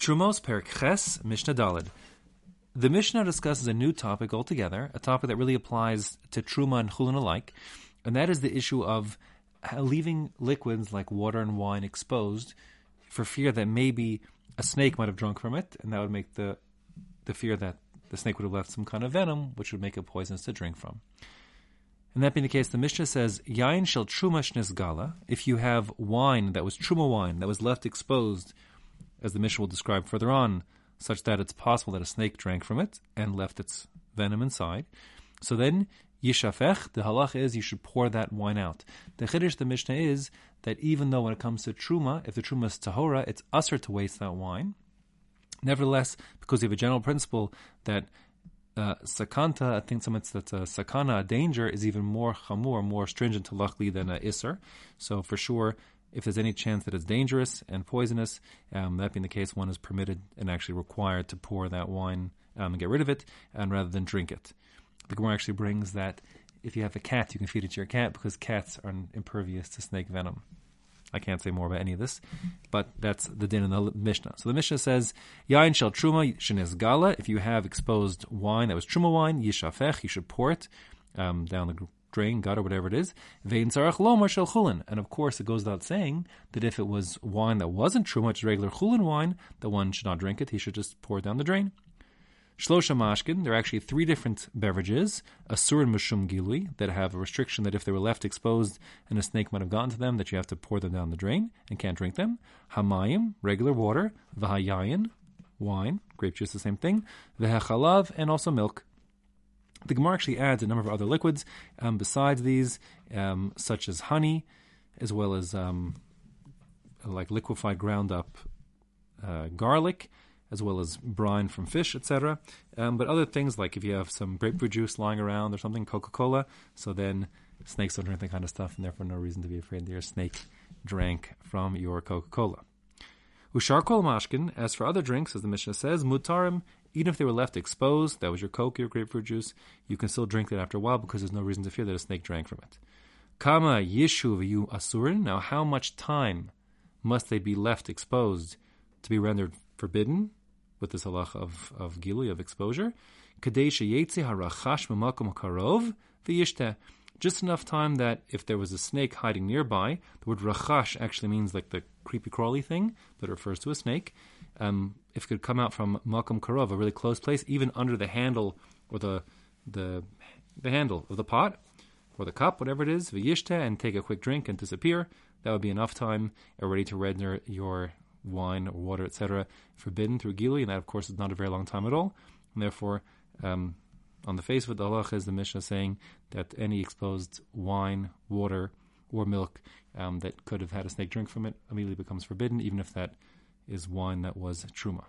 Trumos Perik Ches Mishnah Dalid. The Mishnah discusses a new topic altogether, a topic that really applies to Truma and Chulun alike, and that is the issue of leaving liquids like water and wine exposed for fear that maybe a snake might have drunk from it, and that would make the the fear that the snake would have left some kind of venom, which would make it poisonous to drink from. And that being the case, the Mishnah says, Yain shel truma gala, if you have wine that was truma wine that was left exposed as the Mishnah will describe further on, such that it's possible that a snake drank from it and left its venom inside. So then, yishafech, the halach is you should pour that wine out. The chiddush the Mishnah is that even though when it comes to truma, if the truma is tahora, it's asur to waste that wine. Nevertheless, because you have a general principle that uh, sakanta, I think some it's that uh, sakana, a danger, is even more chamur, more stringent to luckily than a iser. So for sure, if there's any chance that it's dangerous and poisonous, um, that being the case, one is permitted and actually required to pour that wine um, and get rid of it, and rather than drink it. The Gemara actually brings that if you have a cat, you can feed it to your cat because cats are impervious to snake venom. I can't say more about any of this, but that's the din in the Mishnah. So the Mishnah says, Yain shel truma shenes gala. If you have exposed wine that was truma wine, yishafech, you should pour it um, down the drain, gut, or whatever it is. Vein sarach lomar chulin. And of course, it goes without saying that if it was wine that wasn't true, much regular chulin wine, the one should not drink it. He should just pour it down the drain. Shlosha mashkin, there are actually three different beverages, asur and mushum gilui, that have a restriction that if they were left exposed and a snake might have gotten to them, that you have to pour them down the drain and can't drink them. Hamayim, regular water. Vahayayin, wine, grape juice, the same thing. Vehechalav, and also milk. The Gemara actually adds a number of other liquids um, besides these, um, such as honey, as well as um, like liquefied ground up uh, garlic, as well as brine from fish, etc. Um, but other things like if you have some grapefruit juice lying around or something, Coca Cola, so then snakes don't drink that kind of stuff, and therefore no reason to be afraid that your snake drank from your Coca Cola. Ushar kol mashkin, as for other drinks, as the Mishnah says, mutarim, even if they were left exposed, that was your Coke, your grapefruit juice, you can still drink that after a while because there's no reason to fear that a snake drank from it. Kama yishu asurin, now how much time must they be left exposed to be rendered forbidden? with this halach of, of gilui, of exposure. Just enough time that if there was a snake hiding nearby, the word rachash actually means like the creepy crawly thing that refers to a snake. Um, if it could come out from makom karov, a really close place, even under the handle or the the the handle of the pot or the cup, whatever it is, v'yishte, and take a quick drink and disappear, that would be enough time already to render your wine or water, etc., forbidden through gilui, and that, of course, is not a very long time at all. And therefore, um, on the face of it, the halach is the Mishnah saying that any exposed wine, water, or milk um, that could have had a snake drink from it immediately becomes forbidden, even if that is wine that was truma.